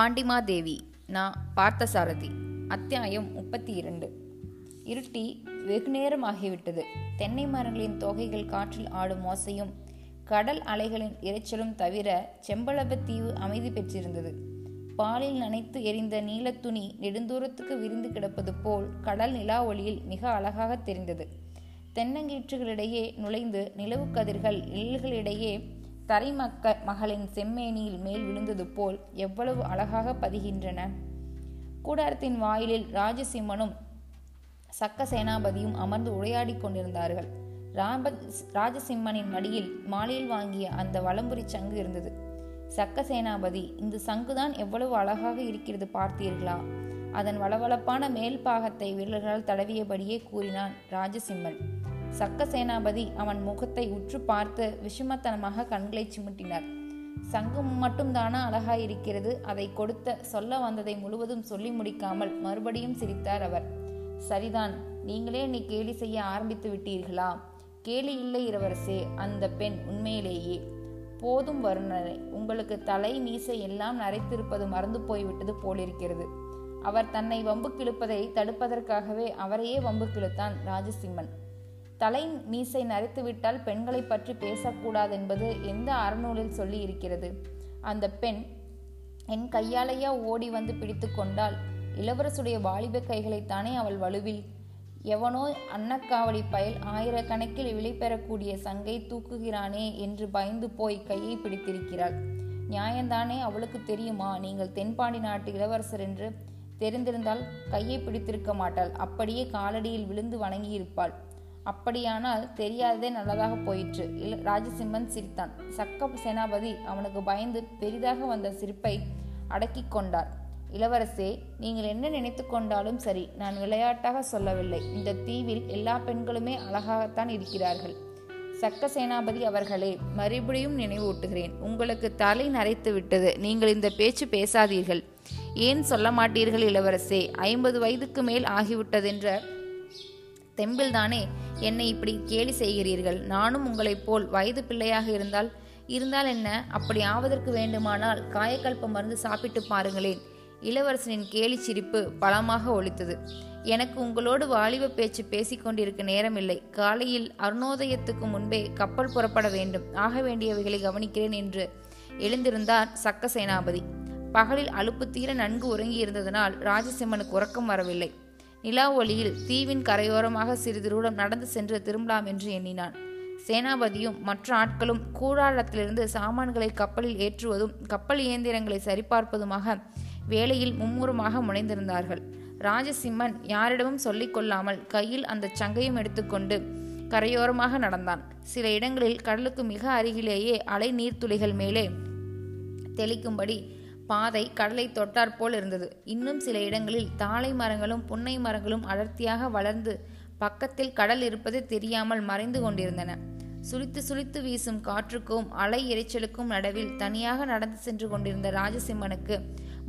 பாண்டிமாதேவி நான் பார்த்தசாரதி அத்தியாயம் முப்பத்தி இரண்டு இருட்டி வெகுநேரம் ஆகிவிட்டது. தென்னை மரங்களின் தொகைகள் காற்றில் ஆடும் ஓசையும் கடல் அலைகளின் இரைச்சலும் தவிர செம்பளபத்தீவு அமைதி பெற்றிருந்தது. பாலில் நனைத்து எரிந்த நீலத்துணி நெடுந்தூரத்துக்கு விரிந்து கிடப்பது போல் கடல் நிலா ஒளியில் மிக அழகாக தெரிந்தது. தென்னங்கீற்றுகளிடையே நுழைந்து நிலவு கதிர்கள் தரை தரைமக்க மகளின் செம்மேனியில் மேல் விழுந்தது போல் எவ்வளவு அழகாக பதிகின்றன. கூடாரத்தின் வாயிலில் ராஜசிம்மனும் சக்க சேனாபதியும் அமர்ந்து உரையாடி கொண்டிருந்தார்கள். ராப ராஜசிம்மனின் மடியில் மாலையில் வாங்கிய அந்த வலம்புரி சங்கு இருந்தது. சக்க சேனாபதி இந்த சங்குதான் எவ்வளவு அழகாக இருக்கிறது பார்த்தீர்களா? அதன் வளவளப்பான மேல் பாகத்தை விரல்களால் தடவியபடியே கூறினான் ராஜசிம்மன். சக்க சேனாபதி அவன் முகத்தை உற்று பார்த்து விஷமத்தனமாக கண்களை சிமிட்டினார். சங்கம் மட்டும்தானா அழகாயிருக்கிறது? அதை கொடுத்த சொல்ல வந்ததை முழுவதும் சொல்லி முடிக்காமல் மறுபடியும் சிரித்தார் அவர். சரிதான் நீங்களே நீ கேலி செய்ய ஆரம்பித்து விட்டீர்களா? கேலி இல்லை இளவரசே அந்த பெண் உண்மையிலேயே. போதும் வருணனை உங்களுக்கு தலை மீசை எல்லாம் நரைத்திருப்பது மறந்து போய்விட்டது போலிருக்கிறது. அவர் தன்னை வம்பு கிழப்பதை தடுப்பதற்காகவே அவரையே வம்பு கிழத்தான் ராஜசிம்மன். தலை மீசை நரைத்துவிட்டால் பெண்களை பற்றி பேசக்கூடாது என்பது எந்த அறநூலில் சொல்லி இருக்கிறது அந்த பெண் என் கையாலையா ஓடி வந்து பிடித்து கொண்டால் இளவரசுடைய வாலிப கைகளைத்தானே அவள் வலுவில்? எவனோ அன்னக்காவடி பயல் ஆயிரக்கணக்கில் விலை பெறக்கூடிய சங்கை தூக்குகிறானே என்று பயந்து போய் கையை பிடித்திருக்கிறாள். நியாயந்தானே அவளுக்கு தெரியுமா? நீங்கள் தென்பாண்டி நாட்டு இளவரசர் என்று தெரிந்திருந்தால் கையை பிடித்திருக்க மாட்டாள். அப்படியே காலடியில் விழுந்து வணங்கியிருப்பாள். அப்படியானால் தெரியாததே நல்லதாக போயிற்று. ராஜசிம்மன் சிரித்தான். சக்க சேனாபதி அவனுக்கு பயந்து பெரிதாக வந்த சிரிப்பை அடக்கி கொண்டார். இளவரசே நீங்கள் என்ன நினைத்து கொண்டாலும் சரி நான் விளையாட்டாக சொல்லவில்லை. இந்த தீவில் எல்லா பெண்களுமே அழகாகத்தான் இருக்கிறார்கள். சக்க சேனாபதி அவர்களே மறுபடியும் நினைவூட்டுகிறேன். உங்களுக்கு தலை நரைத்து விட்டது. நீங்கள் இந்த பேச்சு பேசாதீர்கள். ஏன் சொல்ல மாட்டீர்கள் இளவரசே? ஐம்பது வயதுக்கு மேல் ஆகிவிட்டதென்ற தெம்பில்தானே? என்னை இப்படி கேலி செய்கிறீர்கள். நானும் உங்களைப் போல் வயது பிள்ளையாக இருந்தால் இருந்தால் என்ன? அப்படி ஆவதற்கு வேண்டுமானால் காயக்கல்ப மருந்து சாப்பிட்டு பாருங்களேன். இளவரசனின் கேலி சிரிப்பு பலமாக ஒலித்தது. எனக்கு உங்களோடு வாலிப பேச்சு பேசிக்கொண்டிருக்க நேரமில்லை. காலையில் அருணோதயத்துக்கு முன்பே கப்பல் புறப்பட வேண்டும். ஆக வேண்டியவைகளை கவனிக்கிறேன் என்று எழுந்திருந்தார் சக்க சேனாபதி பகலில் அலுப்பு தீர நன்கு உறங்கியிருந்ததனால் ராஜசிம்மனுக்கு உறக்கம் வரவில்லை. நிலா ஒளியில் தீவின் கரையோரமாக சிறிது தூரம் நடந்து சென்று திரும்பலாம் என்று எண்ணினான். சேனாபதியும் மற்ற ஆட்களும் கூடாரத்திலிருந்து சாமான்களை கப்பலில் ஏற்றுவதும் கப்பல் இயந்திரங்களை சரிபார்ப்பதுமாக வேலையில் மும்முரமாக முனைந்திருந்தார்கள். ராஜசிம்மன் யாரிடமும் சொல்லிக் கொள்ளாமல் கையில் அந்த சங்கையும் எடுத்துக்கொண்டு கரையோரமாக நடந்தான். சில இடங்களில் கடலுக்கு மிக அருகிலேயே அலை நீர்த்துளிகள் மேலே தெளிக்கும்படி பாதை கடலை தொட்டாற்போல் இருந்தது. இன்னும் சில இடங்களில் தாழை மரங்களும் புன்னை மரங்களும் அடர்த்தியாக வளர்ந்து பக்கத்தில் கடல் இருப்பது தெரியாமல் மறைந்து கொண்டிருந்தன. சுழித்து சுழித்து வீசும் காற்றுக்கும் அலை இறைச்சலுக்கும் நடுவில் தனியாக நடந்து சென்று கொண்டிருந்த ராஜசிம்மனுக்கு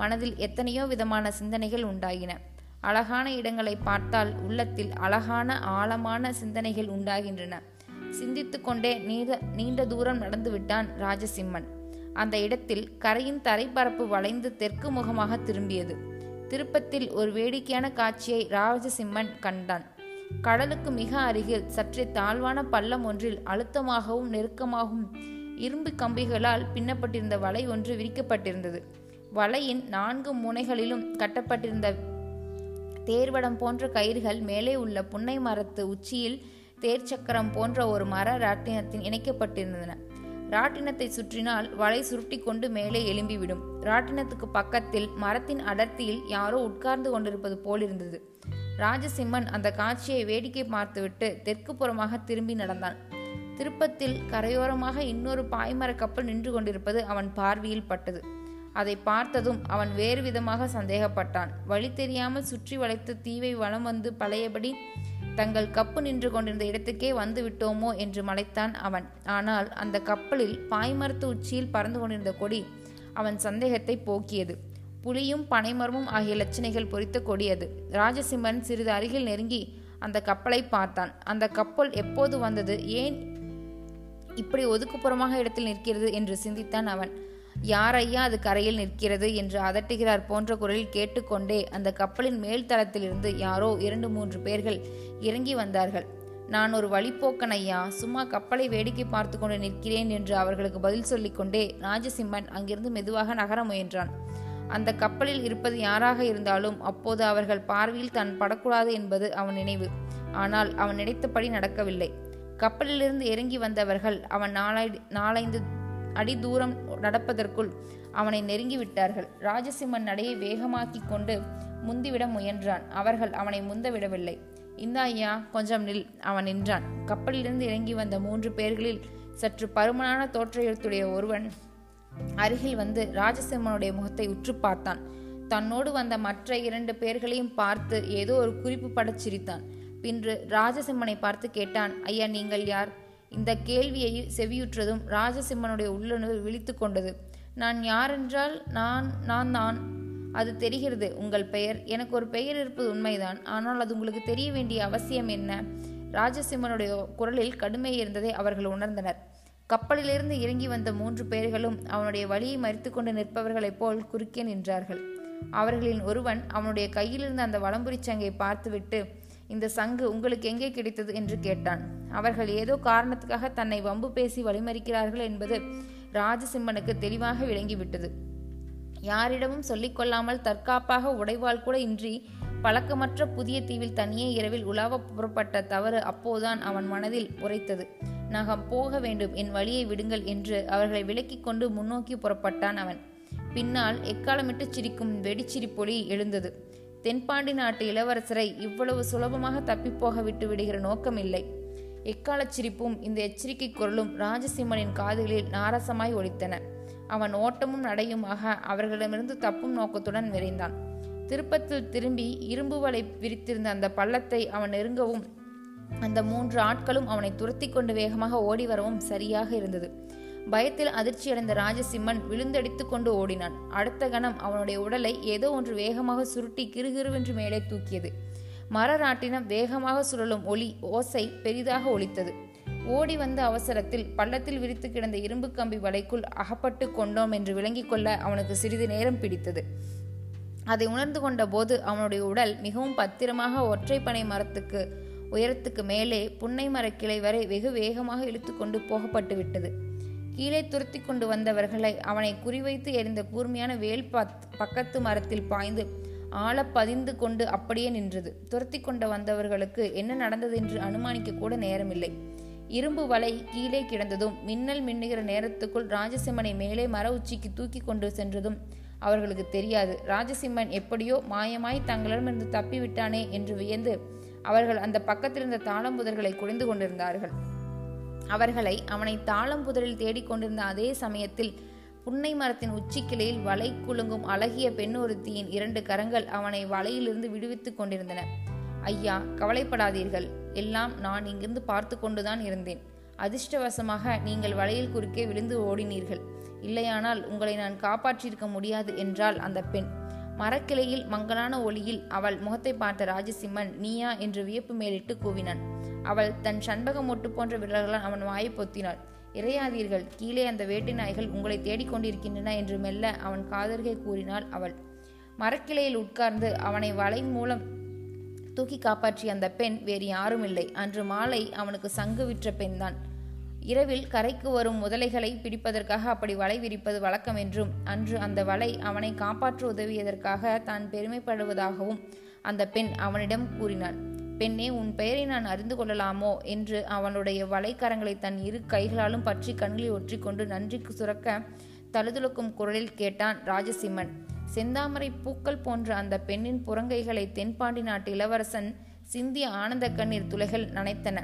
மனதில் எத்தனையோ விதமான சிந்தனைகள் உண்டாகின அழகான இடங்களை பார்த்தால் உள்ளத்தில் அழகான ஆழமான சிந்தனைகள் உண்டாகின்றன. சிந்தித்து கொண்டே நீண்ட நீண்ட தூரம் நடந்துவிட்டான் ராஜசிம்மன். அந்த இடத்தில் கரையின் தரைப்பரப்பு வளைந்து தெற்கு முகமாக திரும்பியது. திருப்பத்தில் ஒரு வேடிக்கையான காட்சியை ராஜசிம்மன் கண்டான். கடலுக்கு மிக அருகில் சற்றே தாழ்வான பள்ளம் ஒன்றில் அழுத்தமாகவும் நெருக்கமாகவும் இரும்பு கம்பிகளால் பின்னப்பட்டிருந்த வலை ஒன்று விரிக்கப்பட்டிருந்தது. வலையின் நான்கு முனைகளிலும் கட்டப்பட்டிருந்த தேர்வடம் போன்ற கயிறுகள் மேலே உள்ள புன்னை மரத்து உச்சியில் தேர்ச்சக்கரம் போன்ற ஒரு மர ராட்டினத்தின் இணைக்கப்பட்டிருந்தன. ராட்டினத்தை சுற்றினால் வலை சுருட்டி கொண்டு மேலே எழும்பிவிடும். ராட்டினத்துக்கு பக்கத்தில் மரத்தின் அடர்த்தியில் யாரோ உட்கார்ந்து கொண்டிருப்பது போலிருந்தது. ராஜசிம்மன் அந்த காட்சியை வேடிக்கை பார்த்துவிட்டு தெற்கு புறமாக திரும்பி நடந்தான். திருப்பத்தில் கரையோரமாக இன்னொரு பாய்மர கப்பல் நின்று கொண்டிருப்பது அவன் பார்வையில் பட்டது. அதை பார்த்ததும் அவன் வேறு விதமாக சந்தேகப்பட்டான். வழி தெரியாமல் சுற்றி வளைத்த தீவை வலம் வந்து பழையபடி தங்கள் கப்பு நின்று கொண்டிருந்த இடத்துக்கே வந்து விட்டோமோ என்று மலைத்தான் அவன். ஆனால் அந்த கப்பலில் பாய்மரத்து உச்சியில் பறந்து கொண்டிருந்த கொடி அவன் சந்தேகத்தை போக்கியது. புலியும் பனைமரமும் ஆகிய லட்சணைகள் பொறித்த கொடி அது. ராஜசிம்மன் சிறிது அருகில் நெருங்கி அந்த கப்பலை பார்த்தான். அந்த கப்பல் எப்போது வந்தது? ஏன் இப்படி ஒதுக்குப்புறமாக இடத்தில் நிற்கிறது? என்று சிந்தித்தான் அவன். யாரையா அது கரையில் நிற்கிறது என்று அதட்டுகிறார் போன்ற குரலில் கேட்டுக்கொண்டே அந்த கப்பலின் மேல் தளத்திலிருந்து யாரோ இரண்டு மூன்று பேர்கள் இறங்கி வந்தார்கள். நான் ஒரு வழிப்போக்கன் ஐயா. சும்மா கப்பலை வேடிக்கை பார்த்து கொண்டு நிற்கிறேன் என்று அவர்களுக்கு பதில் சொல்லிக்கொண்டே ராஜசிம்மன் அங்கிருந்து மெதுவாக நகர முயன்றான். அந்த கப்பலில் இருப்பது யாராக இருந்தாலும் அப்போது அவர்கள் பார்வையில் தான் படக்கூடாது என்பது அவன் நினைவு. ஆனால் அவன் நினைத்தபடி நடக்கவில்லை. கப்பலிலிருந்து இறங்கி வந்தவர்கள் அவன் நாளை நாலைந்து அடி தூரம் நடப்பதற்குள் அவனை நெருங்கி விட்டார்கள் ராஜசிம்மன் நடையை வேகமாக்கிக் கொண்டு முந்திவிட முயன்றான். அவர்கள் அவனை முந்தவிடவில்லை. இந்தா இந்த ஐயா கொஞ்சம் நில் அவன் நின்றான். கப்பலிலிருந்து இறங்கி வந்த மூன்று பேர்களில் சற்று பருமனான தோற்றையத்துடைய ஒருவன் அருகில் வந்து ராஜசிம்மனுடைய முகத்தை உற்று பார்த்தான். தன்னோடு வந்த மற்ற இரண்டு பேர்களையும் பார்த்து ஏதோ ஒரு குறிப்பு படச் சிரித்தான். பின்று ராஜசிம்மனை பார்த்து கேட்டான் ஐயா நீங்கள் யார்? இந்த கேள்வியை செவியுற்றதும் ராஜசிம்மனுடைய உள்ளுணர்வு விழித்து கொண்டது. நான் யாரென்றால் நான் நான் தான். அது தெரிகிறது உங்கள் பெயர். எனக்கு ஒரு பெயர் இருப்பது உண்மைதான். ஆனால் அது உங்களுக்கு தெரிய வேண்டிய அவசியம் என்ன? ராஜசிம்மனுடைய குரலில் கடுமை இருந்ததை அவர்கள் உணர்ந்தனர். கப்பலிலிருந்து இறங்கி வந்த மூன்று பேர்களும் அவனுடைய வழியை மறித்து கொண்டு நிற்பவர்களைப் போல் குறுக்கே நின்றார்கள். அவர்களின் ஒருவன் அவனுடைய கையிலிருந்த அந்த வளம்புரி பார்த்துவிட்டு இந்த சங்கு உங்களுக்கு எங்கே கிடைத்தது என்று கேட்டான். அவர்கள் ஏதோ காரணத்துக்காக தன்னை வம்பு பேசி வழிமறிக்கிறார்கள் என்பது ராஜசிம்மனுக்கு தெளிவாக விளங்கிவிட்டது. யாரிடமும் சொல்லிக்கொள்ளாமல் தற்காப்பாக உடைவாள் கூட இன்றி பழக்கமற்ற புதிய தீவில் தனியே இரவில் உலாவ புறப்பட்ட தவறு அப்போதான் அவன் மனதில் உரைத்தது. நகம் போக வேண்டும் என் வழியை விடுங்கள் என்று அவர்களை விலக்கிக் கொண்டு முன்னோக்கி புறப்பட்டான் அவன். பின்னால் எக்காலமிட்டு சிரிக்கும் வெடிச்சிரிப்பொலி எழுந்தது. தென்பாண்டி நாட்டு இளவரசரை இவ்வளவு சுலபமாக தப்பிப்போக விட்டு விடுகிற நோக்கமில்லை. எக்காலச் சிரிப்பும் இந்த எச்சரிக்கை குரலும் ராஜசிம்மனின் காதுகளில் நாரசமாய் ஒலித்தன. அவன் ஓட்டமும் நடையுமாக அவர்களிடமிருந்து தப்பும் நோக்கத்துடன் விரைந்தான். திருப்பத்தில் திரும்பி இரும்பு வலை விரித்திருந்த அந்த பள்ளத்தை அவன் நெருங்கவும் அந்த மூன்று ஆட்களும் அவனை துரத்தி கொண்டு வேகமாக ஓடி வரவும் சரியாக இருந்தது. பயத்தில் அதிர்ச்சியடைந்த ராஜசிம்மன் விழுந்தடித்து கொண்டு ஓடினான். அடுத்த கணம் அவனுடைய உடலை ஏதோ ஒன்று வேகமாக சுருட்டி கிருகிருவென்று மேலே தூக்கியது. மரராட்டினம் வேகமாக சுழலும் ஒளி ஓசை பெரிதாக ஒலித்தது. ஓடி வந்த அவசரத்தில் பள்ளத்தில் விரித்து கிடந்த இரும்பு கம்பி வலைக்குள் அகப்பட்டு கொண்டோம் என்று விளங்கிக் கொள்ள அவனுக்கு சிறிது நேரம் பிடித்தது. அதை உணர்ந்து கொண்ட போது அவனுடைய உடல் மிகவும் பத்திரமாக ஒற்றைப்பனை மரத்துக்கு உயரத்துக்கு மேலே புன்னை மரக்கிளை வரை வெகு வேகமாக இழுத்து கொண்டு போகப்பட்டு விட்டது. கீழே துரத்தி கொண்டு வந்தவர்களை அவனை குறிவைத்து எறிந்த கூர்மையான வேல் பக்கத்து மரத்தில் பாய்ந்து ஆழ பதிந்து கொண்டு அப்படியே நின்றது. துரத்தி கொண்டு வந்தவர்களுக்கு என்ன நடந்தது என்று அனுமானிக்க கூட நேரமில்லை. இரும்பு வலை கீழே கிடந்ததும் மின்னல் மின்னுகிற நேரத்துக்குள் ராஜசிம்மனை மேலே மர உச்சிக்கு தூக்கி கொண்டு சென்றதும் அவர்களுக்கு தெரியாது. ராஜசிம்மன் எப்படியோ மாயமாய் தங்களிடமிருந்து தப்பிவிட்டானே என்று வியந்து அவர்கள் அந்த பக்கத்திலிருந்த தாளம்புதர்களை குடைந்து கொண்டிருந்தார்கள். அவர்களை அவனை தாளம் புதரில் தேடிக்கொண்டிருந்த அதே சமயத்தில் புன்னை மரத்தின் உச்சிக்கிளையில் வலை குலுங்கும் அழகிய பெண் ஒருத்தியின் இரண்டு கரங்கள் அவனை வலையிலிருந்து விடுவித்துக் கொண்டிருந்தன. ஐயா கவலைப்படாதீர்கள். எல்லாம் நான் இங்கிருந்து பார்த்து கொண்டுதான் இருந்தேன். அதிர்ஷ்டவசமாக நீங்கள் வலையில் குறுக்கே விழுந்து ஓடினீர்கள். இல்லையானால் உங்களை நான் காப்பாற்றியிருக்க முடியாது என்றால் அந்த பெண். மரக்கிளையில் மங்கலான ஒளியில் அவள் முகத்தை பார்த்த ராஜசிம்மன் நீயா? என்று வியப்பு மேலிட்டு கூவினான். அவள் தன் சண்பக மொட்டு போன்ற விரல்களால் அவன் வாயை பொத்தினாள். இறையாதீர்கள் கீழே அந்த வேட்டை நாய்கள் உங்களை தேடிக்கொண்டிருக்கின்றன என்று மெல்ல அவன் காதர்கை கூறினாள் அவள். மரக்கிளையில் உட்கார்ந்து அவனை வலை மூலம் தூக்கி காப்பாற்றிய அந்த பெண் வேறு யாரும் இல்லை. அன்று மாலை அவனுக்கு சங்கு விற்ற பெண்தான். இரவில் கரைக்கு வரும் முதலைகளை பிடிப்பதற்காக அப்படி வலை விரிப்பது வழக்கம் என்றும் அன்று அந்த வலை அவனை காப்பாற்ற உதவியதற்காக தான் பெருமைப்படுவதாகவும் அந்த பெண் அவனிடம் கூறினாள். பெண்ணே உன் பெயரை நான் அறிந்து கொள்ளலாமோ? என்று அவனுடைய வலைக்கரங்களை தன் இரு கைகளாலும் பற்றி கண்களை ஒற்றிக்கொண்டு நன்றிக்கு சுரக்க தழுதுழுக்கும் குரலில் கேட்டான் ராஜசிம்மன். செந்தாமரை பூக்கள் போன்ற அந்த பெண்ணின் புறங்கைகளை தென்பாண்டி நாட்டு இளவரசன் சிந்திய ஆனந்த கண்ணீர் துளைகள் நனைத்தன.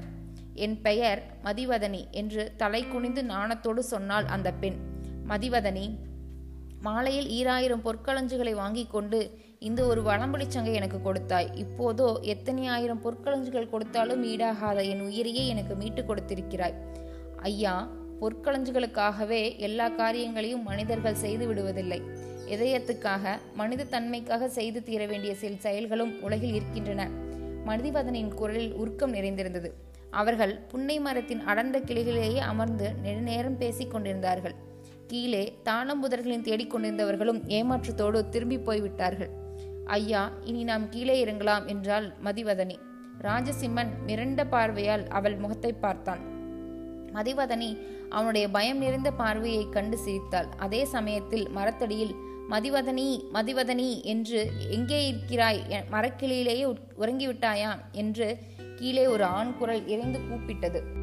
என் பெயர் மதிவதனி என்று தலை குனிந்து நாணத்தோடு சொன்னாள் அந்த பெண். மதிவதனி மாலையில் ஈராயிரம் பொற்களஞ்சுகளை வாங்கி கொண்டு இந்த ஒரு வளம்புலிச்சங்கை எனக்கு கொடுத்தாய். இப்போதோ எத்தனை ஆயிரம் பொற்களஞ்சுகள் கொடுத்தாலும் ஈடாகாத என் உயிரையே எனக்கு மீட்டு கொடுத்திருக்கிறாய். ஐயா பொற்களஞ்சுகளுக்காகவே எல்லா காரியங்களையும் மனிதர்கள் செய்து விடுவதில்லை. இதயத்துக்காக மனித தன்மைக்காக செய்து தீர வேண்டிய சில செயல்களும் உலகில் இருக்கின்றன. மனிதவதனின் குரலில் உருக்கம் நிறைந்திருந்தது. அவர்கள் புன்னை மரத்தின் அடர்ந்த கிளைகளிலேயே அமர்ந்து நெடுநேரம் பேசிக் கொண்டிருந்தார்கள். கீழே தாளம்புதர்களின் தேடிக்கொண்டிருந்தவர்களும் ஏமாற்றத்தோடு திரும்பி போய்விட்டார்கள். ஐயா இனி நாம் கீழே இறங்கலாம் என்றாள் மதிவதனி. ராஜசிம்மன் மிரண்ட பார்வையால் அவள் முகத்தை பார்த்தான். மதிவதனி அவனுடைய பயம் நிறைந்த பார்வையை கண்டு சிரித்தாள். அதே சமயத்தில் மரத்தடியில் மதிவதனி மதிவதனி என்று எங்கே இருக்கிறாய்? மரக்கிளியிலேயே உறங்கிவிட்டாயா? என்று கீழே ஒரு ஆண் குரல் இறைந்து கூப்பிட்டது.